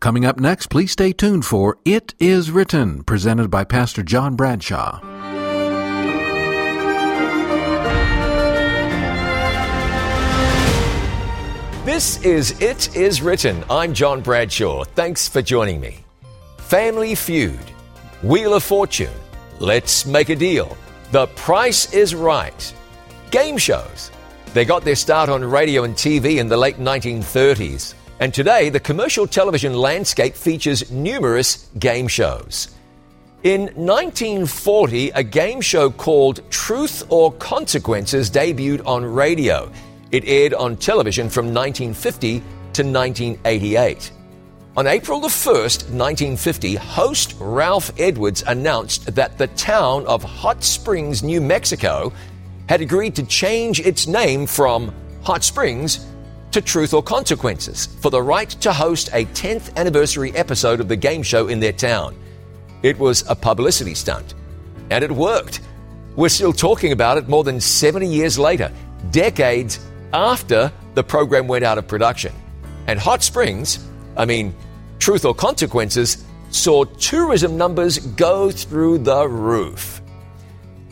Coming up next, please stay tuned for It Is Written, presented by Pastor John Bradshaw. This is It Is Written. I'm John Bradshaw. Thanks for joining me. Family Feud, Wheel of Fortune, Let's Make a Deal, The Price is Right, game shows. They got their start on radio and TV in the late 1930s. And today, the commercial television landscape features numerous game shows. In 1940, a game show called Truth or Consequences debuted on radio. It aired on television from 1950 to 1988. On April the 1st, 1950, host Ralph Edwards announced that the town of Hot Springs, New Mexico, had agreed to change its name from Hot Springs to Truth or Consequences for the right to host a 10th anniversary episode of the game show in their town. It was a publicity stunt, and it worked. We're still talking about it more than 70 years later, decades after the program went out of production. And Hot Springs, I mean, Truth or Consequences, saw tourism numbers go through the roof.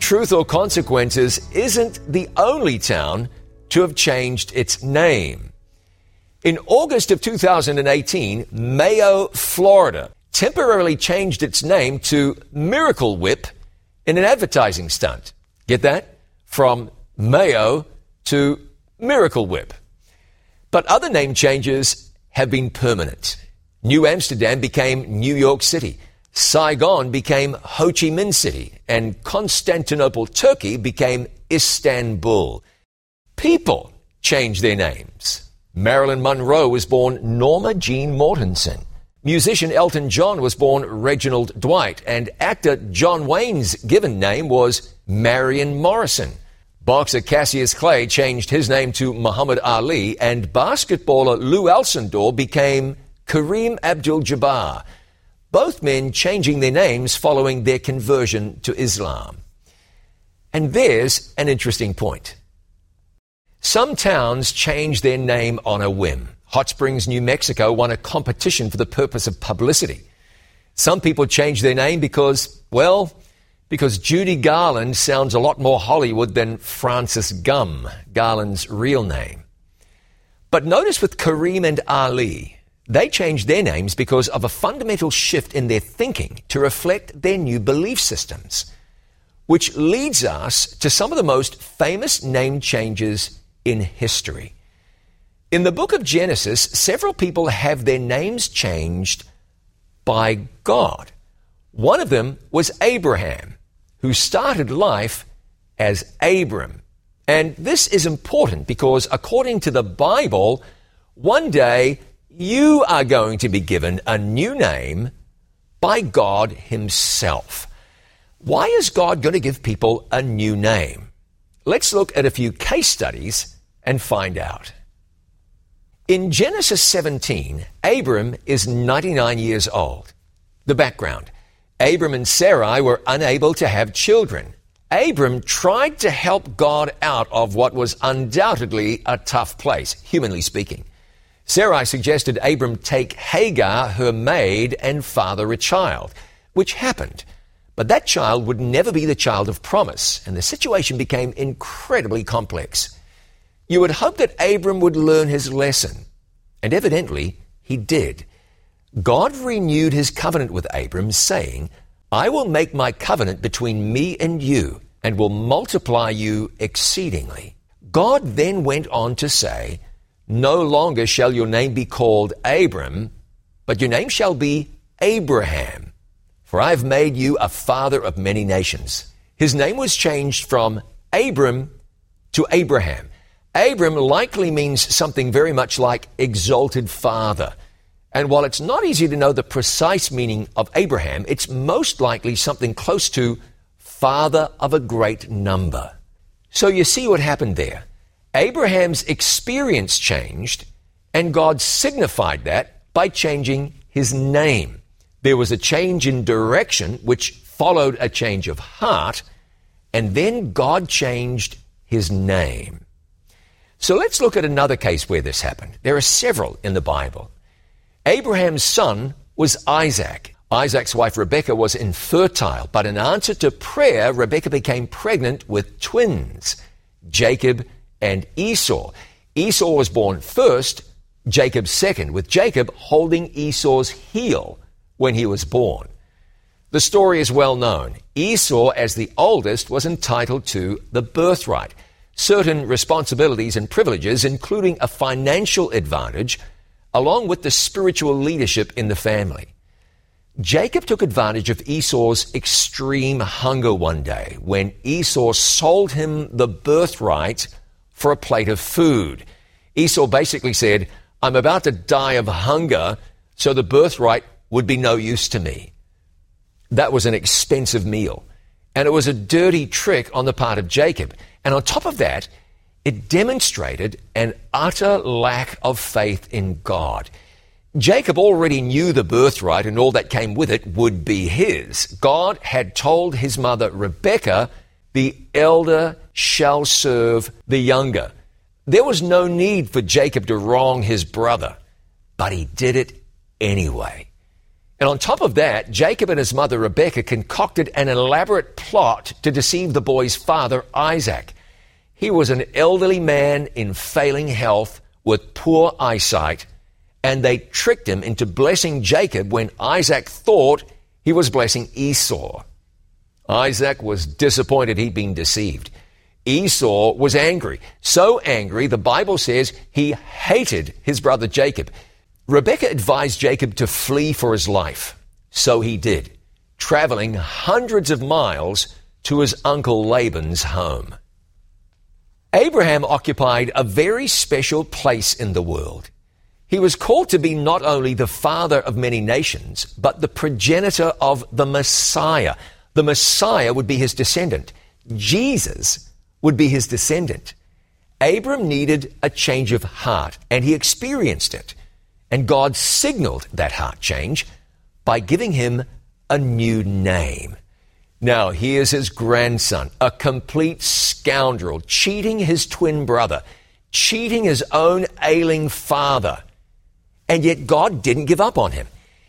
Truth or Consequences isn't the only town to have changed its name. In August of 2018, Mayo, Florida, temporarily changed its name to Miracle Whip in an advertising stunt. Get that? From Mayo to Miracle Whip. But other name changes have been permanent. New Amsterdam became New York City. Saigon became Ho Chi Minh City. And Constantinople, Turkey became Istanbul. People change their names. Marilyn Monroe was born Norma Jean Mortensen. Musician Elton John was born Reginald Dwight, and actor John Wayne's given name was Marion Morrison. Boxer Cassius Clay changed his name to Muhammad Ali, and basketballer Lew Alcindor became Kareem Abdul Jabbar. Both men changing their names following their conversion to Islam. And there's an interesting point. Some towns change their name on a whim. Hot Springs, New Mexico won a competition for the purpose of publicity. Some people change their name because, well, because Judy Garland sounds a lot more Hollywood than Frances Gumm, Garland's real name. But notice with Kareem and Ali, they changed their names because of a fundamental shift in their thinking to reflect their new belief systems, which leads us to some of the most famous name changes in history. In the book of Genesis, several people have their names changed by God. One of them was Abraham, who started life as Abram. And this is important because according to the Bible, one day you are going to be given a new name by God Himself. Why is God going to give people a new name? Let's look at a few case studies and find out. In Genesis 17, Abram is 99 years old. The background Abram and Sarai were unable to have children. Abram tried to help God out of what was undoubtedly a tough place, humanly speaking. Sarai suggested Abram take Hagar, her maid, and father a child, which happened. But that child would never be the child of promise, and the situation became incredibly complex. You would hope that Abram would learn his lesson. And evidently, he did. God renewed his covenant with Abram, saying, I will make my covenant between me and you, and will multiply you exceedingly. God then went on to say, No longer shall your name be called Abram, but your name shall be Abraham, for I have made you a father of many nations. His name was changed from Abram to Abraham. Abram likely means something very much like exalted father. And while it's not easy to know the precise meaning of Abraham, it's most likely something close to father of a great number. So you see what happened there. Abraham's experience changed, and God signified that by changing his name. There was a change in direction, which followed a change of heart, and then God changed his name. So let's look at another case where this happened. There are several in the Bible. Abraham's son was Isaac. Isaac's wife Rebekah was infertile, but in answer to prayer, Rebekah became pregnant with twins, Jacob and Esau. Esau was born first, Jacob second, with Jacob holding Esau's heel when he was born. The story is well known. Esau, as the oldest, was entitled to the birthright, certain responsibilities and privileges, including a financial advantage, along with the spiritual leadership in the family. Jacob took advantage of Esau's extreme hunger one day when Esau sold him the birthright for a plate of food. Esau basically said, I'm about to die of hunger, so the birthright would be no use to me. That was an expensive meal. And it was a dirty trick on the part of Jacob. And on top of that, it demonstrated an utter lack of faith in God. Jacob already knew the birthright and all that came with it would be his. God had told his mother Rebekah, the elder shall serve the younger. There was no need for Jacob to wrong his brother, but he did it anyway. And on top of that, Jacob and his mother Rebekah concocted an elaborate plot to deceive the boy's father, Isaac. He was an elderly man in failing health with poor eyesight, and they tricked him into blessing Jacob when Isaac thought he was blessing Esau. Isaac was disappointed he'd been deceived. Esau was angry. So angry, the Bible says he hated his brother Jacob. Rebekah advised Jacob to flee for his life. So he did, traveling hundreds of miles to his uncle Laban's home. Abraham occupied a very special place in the world. He was called to be not only the father of many nations, but the progenitor of the Messiah. The Messiah would be his descendant. Jesus would be his descendant. Abram needed a change of heart, and he experienced it. And God signaled that heart change by giving him a new name. Now, here's his grandson, a complete scoundrel, cheating his twin brother, cheating his own ailing father. And yet God didn't give up on him.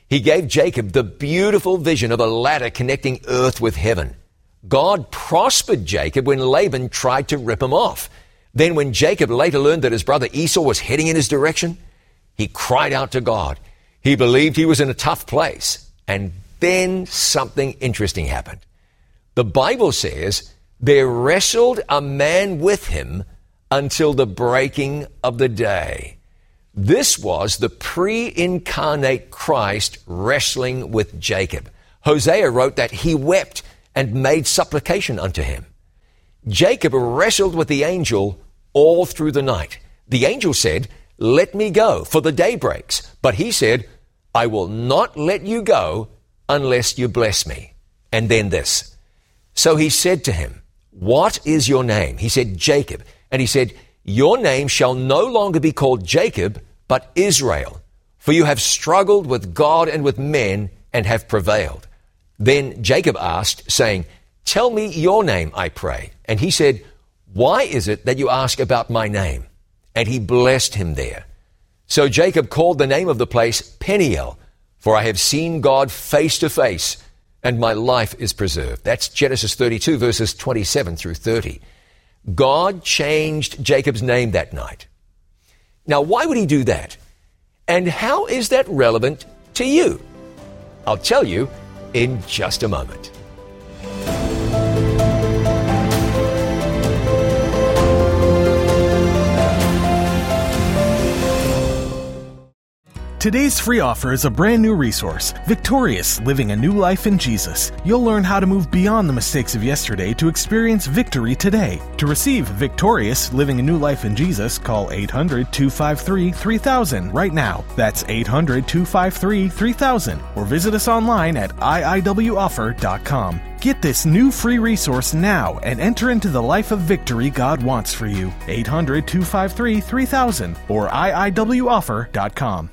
He gave Jacob the beautiful vision of a ladder connecting earth with heaven. God prospered Jacob when Laban tried to rip him off. Then, when Jacob later learned that his brother Esau was heading in his direction, he cried out to God. He believed he was in a tough place. And then something interesting happened. The Bible says there wrestled a man with him until the breaking of the day. This was the pre incarnate Christ wrestling with Jacob. Hosea wrote that he wept and made supplication unto him. Jacob wrestled with the angel all through the night. The angel said, let me go, for the day breaks. But he said, I will not let you go unless you bless me. And then this. So he said to him, What is your name? He said, Jacob. And he said, Your name shall no longer be called Jacob, but Israel. For you have struggled with God and with men and have prevailed. Then Jacob asked, saying, Tell me your name, I pray. And he said, Why is it that you ask about my name? And he blessed him there. So Jacob called the name of the place Peniel, for I have seen God face to face, and my life is preserved. That's Genesis 32, verses 27 through 30. God changed Jacob's name that night. Now, why would he do that? And how is that relevant to you? I'll tell you in just a moment. Today's free offer is a brand new resource Victorious Living a New Life in Jesus. You'll learn how to move beyond the mistakes of yesterday to experience victory today. To receive Victorious Living a New Life in Jesus, call 800 253 3000 right now. That's 800 253 3000 or visit us online at iiwoffer.com. Get this new free resource now and enter into the life of victory God wants for you. 800 253 3000 or iiwoffer.com.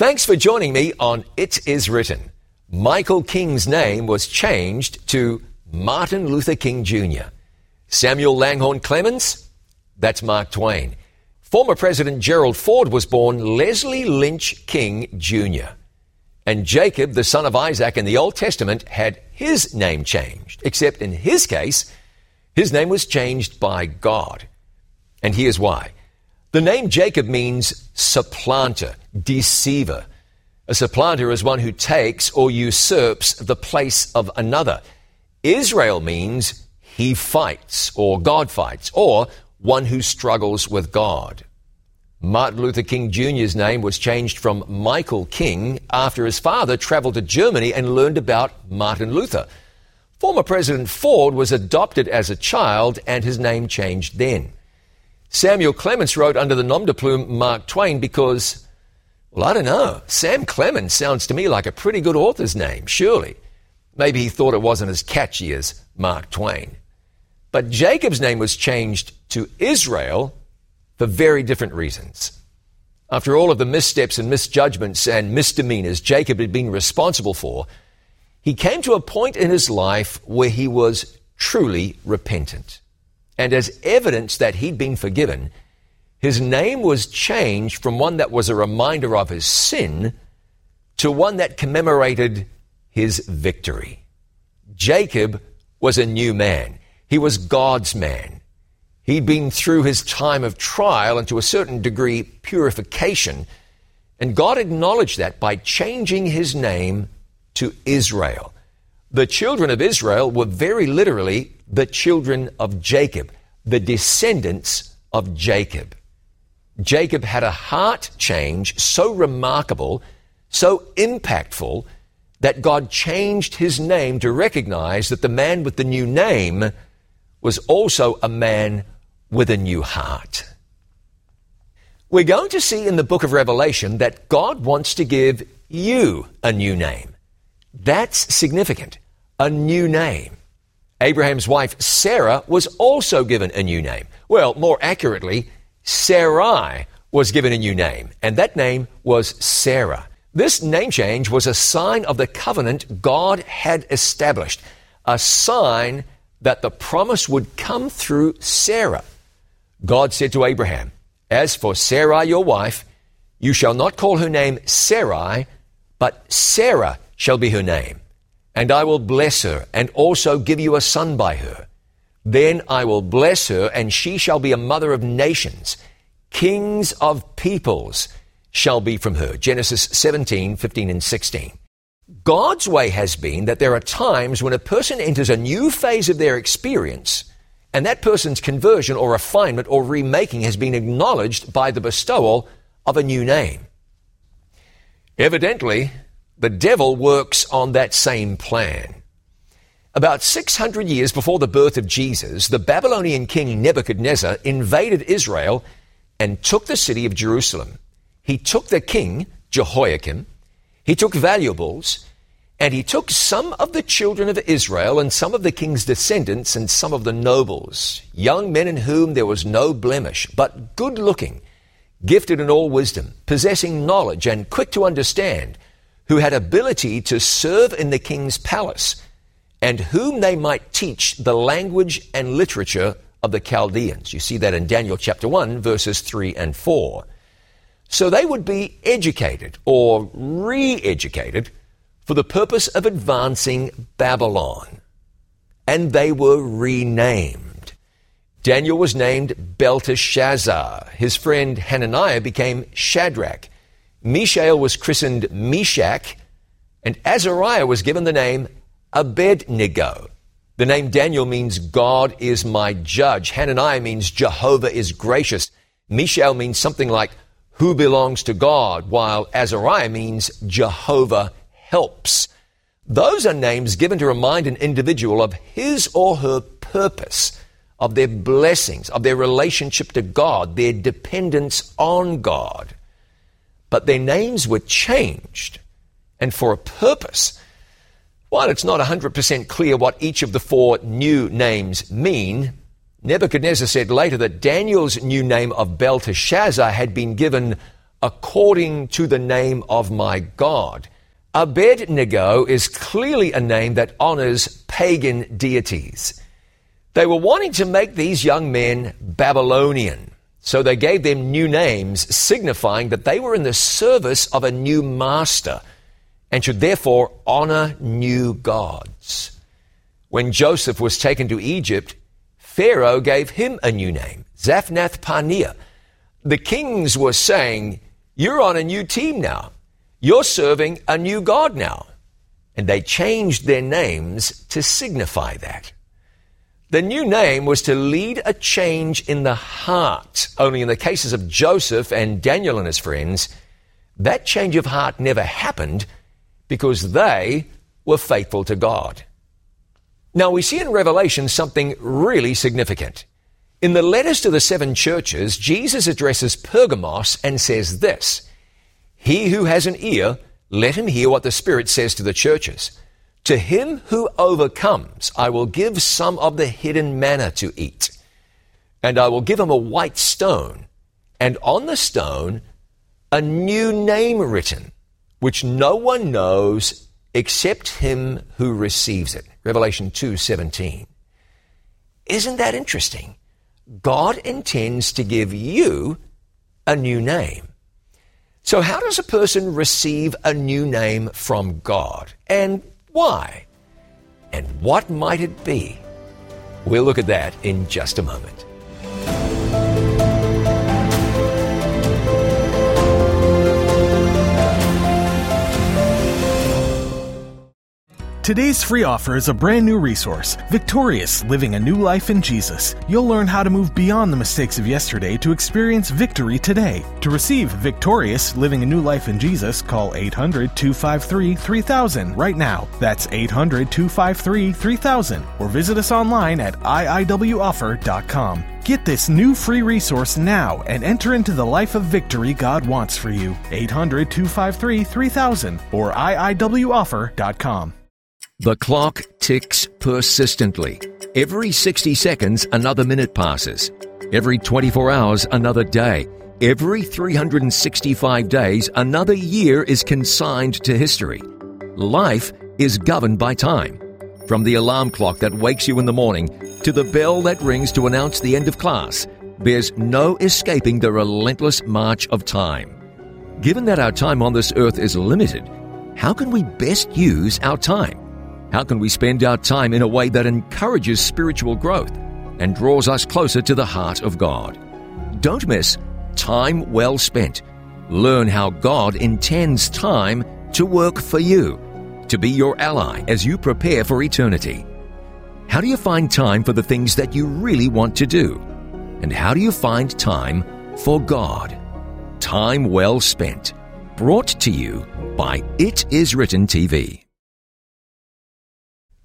Thanks for joining me on It Is Written. Michael King's name was changed to Martin Luther King Jr. Samuel Langhorne Clemens, that's Mark Twain. Former President Gerald Ford was born Leslie Lynch King Jr. And Jacob, the son of Isaac in the Old Testament, had his name changed, except in his case, his name was changed by God. And here's why. The name Jacob means supplanter, deceiver. A supplanter is one who takes or usurps the place of another. Israel means he fights or God fights or one who struggles with God. Martin Luther King Jr.'s name was changed from Michael King after his father traveled to Germany and learned about Martin Luther. Former President Ford was adopted as a child and his name changed then. Samuel Clemens wrote under the nom de plume Mark Twain because, well, I don't know. Sam Clemens sounds to me like a pretty good author's name, surely. Maybe he thought it wasn't as catchy as Mark Twain. But Jacob's name was changed to Israel for very different reasons. After all of the missteps and misjudgments and misdemeanors Jacob had been responsible for, he came to a point in his life where he was truly repentant. And as evidence that he'd been forgiven, his name was changed from one that was a reminder of his sin to one that commemorated his victory. Jacob was a new man. He was God's man. He'd been through his time of trial and to a certain degree purification. And God acknowledged that by changing his name to Israel. The children of Israel were very literally the children of Jacob, the descendants of Jacob. Jacob had a heart change so remarkable, so impactful, that God changed his name to recognize that the man with the new name was also a man with a new heart. We're going to see in the book of Revelation that God wants to give you a new name. That's significant. A new name. Abraham's wife Sarah was also given a new name. Well, more accurately, Sarai was given a new name, and that name was Sarah. This name change was a sign of the covenant God had established, a sign that the promise would come through Sarah. God said to Abraham, As for Sarai your wife, you shall not call her name Sarai, but Sarah shall be her name. And I will bless her, and also give you a son by her. Then I will bless her, and she shall be a mother of nations. Kings of peoples shall be from her. Genesis 17, 15, and 16. God's way has been that there are times when a person enters a new phase of their experience and that person's conversion or refinement or remaking has been acknowledged by the bestowal of a new name. Evidently, the devil works on that same plan. About 600 years before the birth of Jesus, the Babylonian king Nebuchadnezzar invaded Israel and took the city of Jerusalem. He took the king, Jehoiakim, he took valuables, and he took some of the children of Israel and some of the king's descendants and some of the nobles, young men in whom there was no blemish, but good looking, gifted in all wisdom, possessing knowledge and quick to understand, who had ability to serve in the king's palace, and whom they might teach the language and literature of the Chaldeans. You see that in Daniel chapter 1, verses 3 and 4. So they would be educated or re educated for the purpose of advancing Babylon. And they were renamed. Daniel was named Belteshazzar. His friend Hananiah became Shadrach. Mishael was christened Meshach. And Azariah was given the name Abednego. The name Daniel means God is my judge. Hananiah means Jehovah is gracious. Mishael means something like who belongs to God, while Azariah means Jehovah helps. Those are names given to remind an individual of his or her purpose, of their blessings, of their relationship to God, their dependence on God. But their names were changed, and for a purpose. While it's not 100% clear what each of the four new names mean, Nebuchadnezzar said later that Daniel's new name of Belteshazzar had been given according to the name of my God. Abednego is clearly a name that honors pagan deities. They were wanting to make these young men Babylonian. So they gave them new names, signifying that they were in the service of a new master and should therefore honor new gods. When Joseph was taken to Egypt, Pharaoh gave him a new name, Zaphnath Paaneah. The kings were saying, You're on a new team now. You're serving a new God now. And they changed their names to signify that. The new name was to lead a change in the heart. Only in the cases of Joseph and Daniel and his friends, that change of heart never happened because they were faithful to God. Now we see in Revelation something really significant. In the letters to the seven churches, Jesus addresses Pergamos and says this He who has an ear, let him hear what the Spirit says to the churches. To him who overcomes, I will give some of the hidden manna to eat. And I will give him a white stone, and on the stone a new name written, which no one knows except him who receives it. Revelation 2:17. Isn't that interesting? God intends to give you a new name. So how does a person receive a new name from God? And why? And what might it be? We'll look at that in just a moment. Today's free offer is a brand new resource, Victorious Living a New Life in Jesus. You'll learn how to move beyond the mistakes of yesterday to experience victory today. To receive Victorious Living a New Life in Jesus, call 800 253 3000 right now. That's 800 253 3000 or visit us online at iiwoffer.com. Get this new free resource now and enter into the life of victory God wants for you. 800 253 3000 or iiwoffer.com. The clock ticks persistently. Every 60 seconds, another minute passes. Every 24 hours, another day. Every 365 days, another year is consigned to history. Life is governed by time. From the alarm clock that wakes you in the morning to the bell that rings to announce the end of class, there's no escaping the relentless march of time. Given that our time on this earth is limited, how can we best use our time? How can we spend our time in a way that encourages spiritual growth and draws us closer to the heart of God? Don't miss Time Well Spent. Learn how God intends time to work for you, to be your ally as you prepare for eternity. How do you find time for the things that you really want to do? And how do you find time for God? Time Well Spent. Brought to you by It Is Written TV.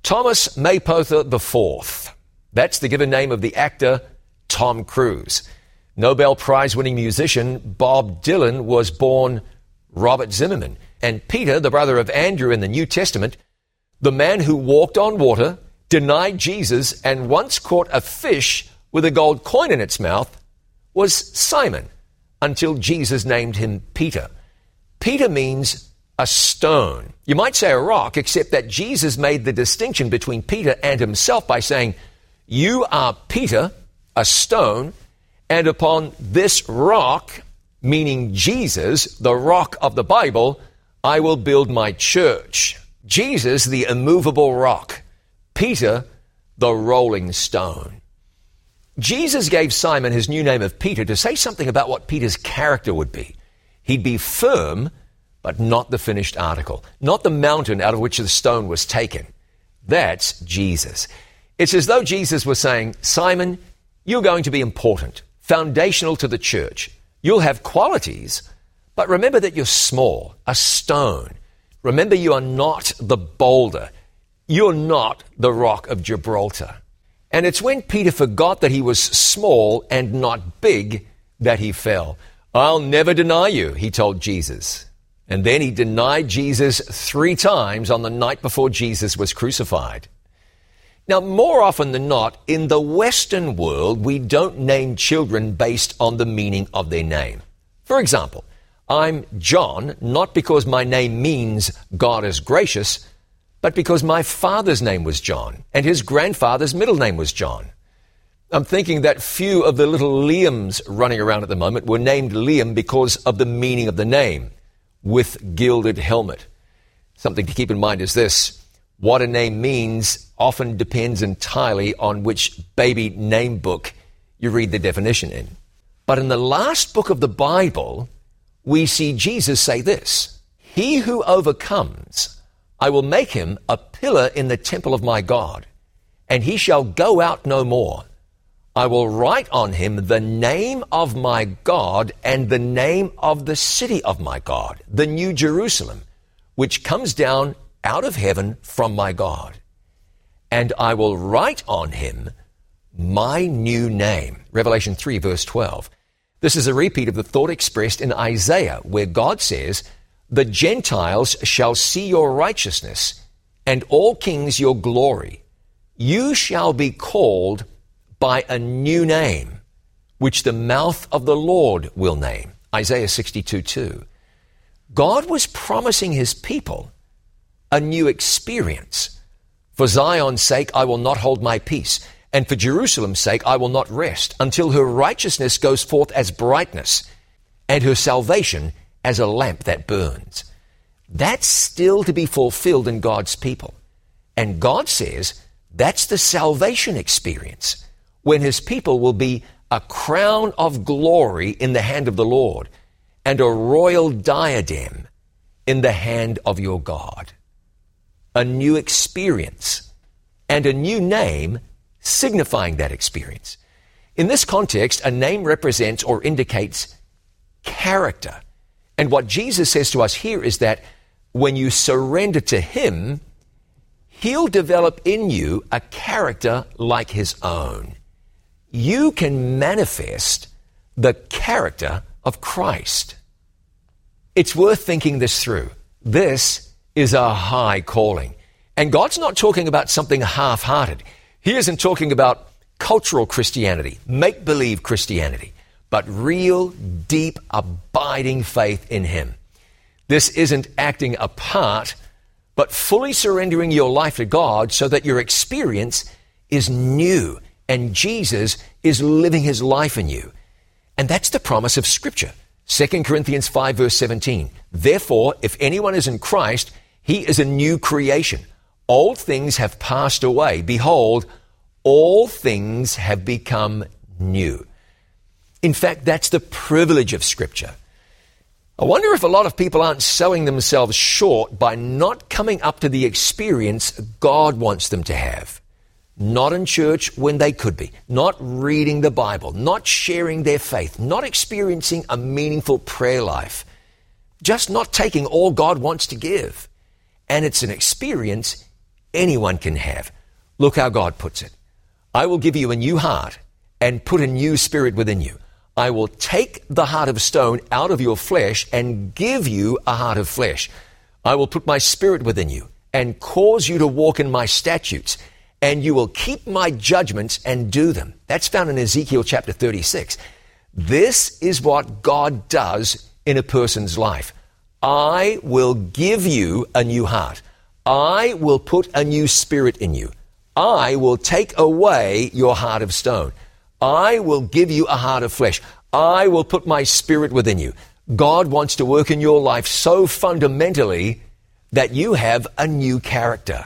Thomas Mapother IV. That's the given name of the actor Tom Cruise. Nobel Prize winning musician Bob Dylan was born Robert Zimmerman. And Peter, the brother of Andrew in the New Testament, the man who walked on water, denied Jesus, and once caught a fish with a gold coin in its mouth, was Simon, until Jesus named him Peter. Peter means a stone. You might say a rock, except that Jesus made the distinction between Peter and himself by saying, You are Peter, a stone, and upon this rock, meaning Jesus, the rock of the Bible, I will build my church. Jesus, the immovable rock. Peter, the rolling stone. Jesus gave Simon his new name of Peter to say something about what Peter's character would be. He'd be firm but not the finished article, not the mountain out of which the stone was taken. That's Jesus. It's as though Jesus was saying, Simon, you're going to be important, foundational to the church. You'll have qualities, but remember that you're small, a stone. Remember you are not the boulder. You're not the rock of Gibraltar. And it's when Peter forgot that he was small and not big that he fell. I'll never deny you, he told Jesus. And then he denied Jesus three times on the night before Jesus was crucified. Now, more often than not, in the Western world, we don't name children based on the meaning of their name. For example, I'm John not because my name means God is gracious, but because my father's name was John and his grandfather's middle name was John. I'm thinking that few of the little Liams running around at the moment were named Liam because of the meaning of the name, with gilded helmet. Something to keep in mind is this what a name means often depends entirely on which baby name book you read the definition in. But in the last book of the Bible, we see Jesus say this He who overcomes, I will make him a pillar in the temple of my God, and he shall go out no more. I will write on him the name of my God and the name of the city of my God, the New Jerusalem, which comes down out of heaven from my God. And I will write on him my new name. Revelation 3, verse 12. This is a repeat of the thought expressed in Isaiah, where God says, The Gentiles shall see your righteousness, and all kings your glory. You shall be called by a new name, which the mouth of the Lord will name. Isaiah 62 2. God was promising his people a new experience. For Zion's sake, I will not hold my peace and for Jerusalem's sake, I will not rest until her righteousness goes forth as brightness and her salvation as a lamp that burns. That's still to be fulfilled in God's people. And God says that's the salvation experience when his people will be a crown of glory in the hand of the Lord and a royal diadem in the hand of your God. A new experience and a new name signifying that experience. In this context, a name represents or indicates character. And what Jesus says to us here is that when you surrender to Him, He'll develop in you a character like His own. You can manifest the character of Christ. It's worth thinking this through. This is a high calling. And God's not talking about something half hearted. He isn't talking about cultural Christianity, make believe Christianity, but real, deep, abiding faith in Him. This isn't acting a part, but fully surrendering your life to God so that your experience is new and Jesus is living His life in you. And that's the promise of Scripture. 2 Corinthians 5 verse 17. Therefore, if anyone is in Christ, he is a new creation. Old things have passed away. Behold, all things have become new. In fact, that's the privilege of Scripture. I wonder if a lot of people aren't selling themselves short by not coming up to the experience God wants them to have. Not in church when they could be, not reading the Bible, not sharing their faith, not experiencing a meaningful prayer life, just not taking all God wants to give. And it's an experience anyone can have. Look how God puts it. I will give you a new heart and put a new spirit within you. I will take the heart of stone out of your flesh and give you a heart of flesh. I will put my spirit within you and cause you to walk in my statutes, and you will keep my judgments and do them. That's found in Ezekiel chapter 36. This is what God does in a person's life. I will give you a new heart. I will put a new spirit in you. I will take away your heart of stone. I will give you a heart of flesh. I will put my spirit within you. God wants to work in your life so fundamentally that you have a new character.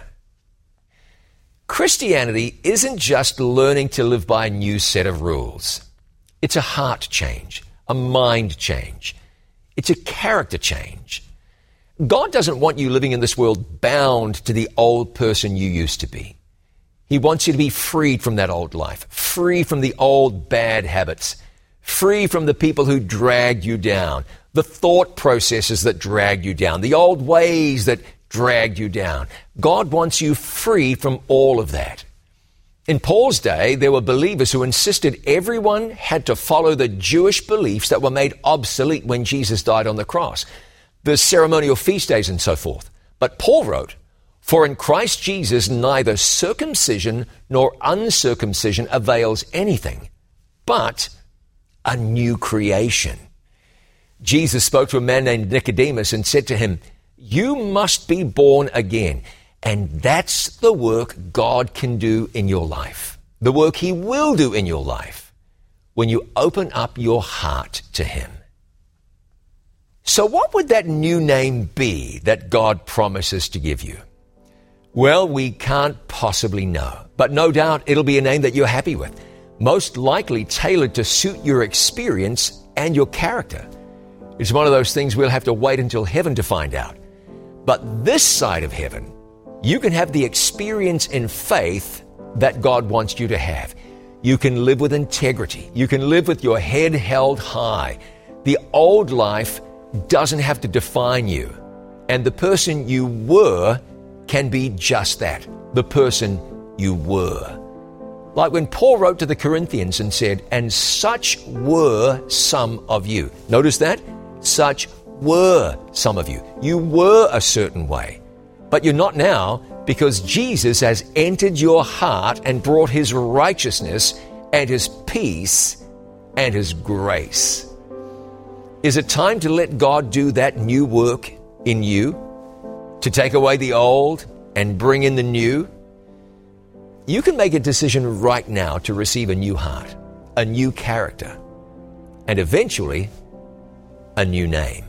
Christianity isn't just learning to live by a new set of rules. It's a heart change, a mind change. It's a character change. God doesn't want you living in this world bound to the old person you used to be. He wants you to be freed from that old life, free from the old bad habits, free from the people who dragged you down, the thought processes that dragged you down, the old ways that dragged you down. God wants you free from all of that. In Paul's day, there were believers who insisted everyone had to follow the Jewish beliefs that were made obsolete when Jesus died on the cross the ceremonial feast days and so forth. But Paul wrote, For in Christ Jesus neither circumcision nor uncircumcision avails anything, but a new creation. Jesus spoke to a man named Nicodemus and said to him, You must be born again. And that's the work God can do in your life. the work He will do in your life when you open up your heart to Him. So, what would that new name be that God promises to give you? Well, we can't possibly know, but no doubt it'll be a name that you're happy with, most likely tailored to suit your experience and your character. It's one of those things we'll have to wait until heaven to find out. But this side of heaven, you can have the experience in faith that God wants you to have. You can live with integrity. You can live with your head held high. The old life doesn't have to define you. And the person you were can be just that the person you were. Like when Paul wrote to the Corinthians and said, And such were some of you. Notice that? Such were some of you. You were a certain way. But you're not now because Jesus has entered your heart and brought his righteousness and his peace and his grace. Is it time to let God do that new work in you? To take away the old and bring in the new? You can make a decision right now to receive a new heart, a new character, and eventually a new name.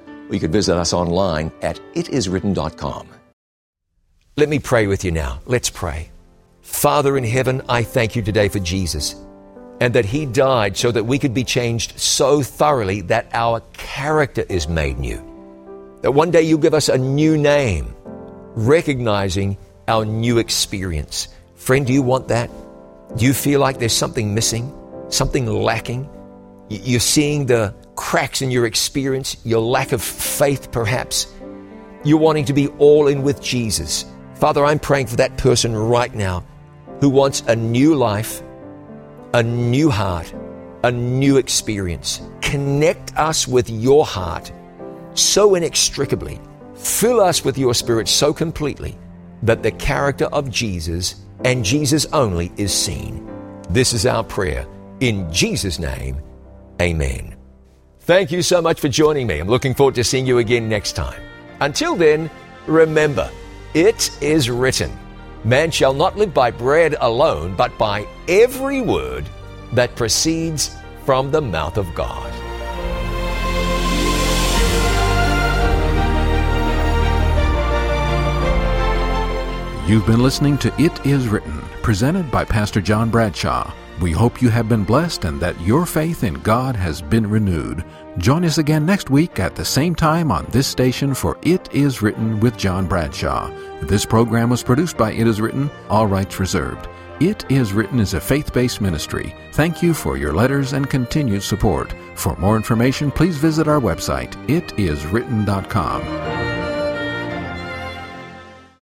or you can visit us online at itiswritten.com. Let me pray with you now. Let's pray. Father in heaven, I thank you today for Jesus and that he died so that we could be changed so thoroughly that our character is made new. That one day you'll give us a new name, recognizing our new experience. Friend, do you want that? Do you feel like there's something missing, something lacking? You're seeing the cracks in your experience, your lack of faith perhaps. You're wanting to be all in with Jesus. Father, I'm praying for that person right now who wants a new life, a new heart, a new experience. Connect us with your heart so inextricably. Fill us with your spirit so completely that the character of Jesus and Jesus only is seen. This is our prayer. In Jesus' name, amen. Thank you so much for joining me. I'm looking forward to seeing you again next time. Until then, remember, it is written, Man shall not live by bread alone, but by every word that proceeds from the mouth of God. You've been listening to It Is Written, presented by Pastor John Bradshaw. We hope you have been blessed and that your faith in God has been renewed. Join us again next week at the same time on this station for It Is Written with John Bradshaw. This program was produced by It Is Written, all rights reserved. It Is Written is a faith based ministry. Thank you for your letters and continued support. For more information, please visit our website, itiswritten.com.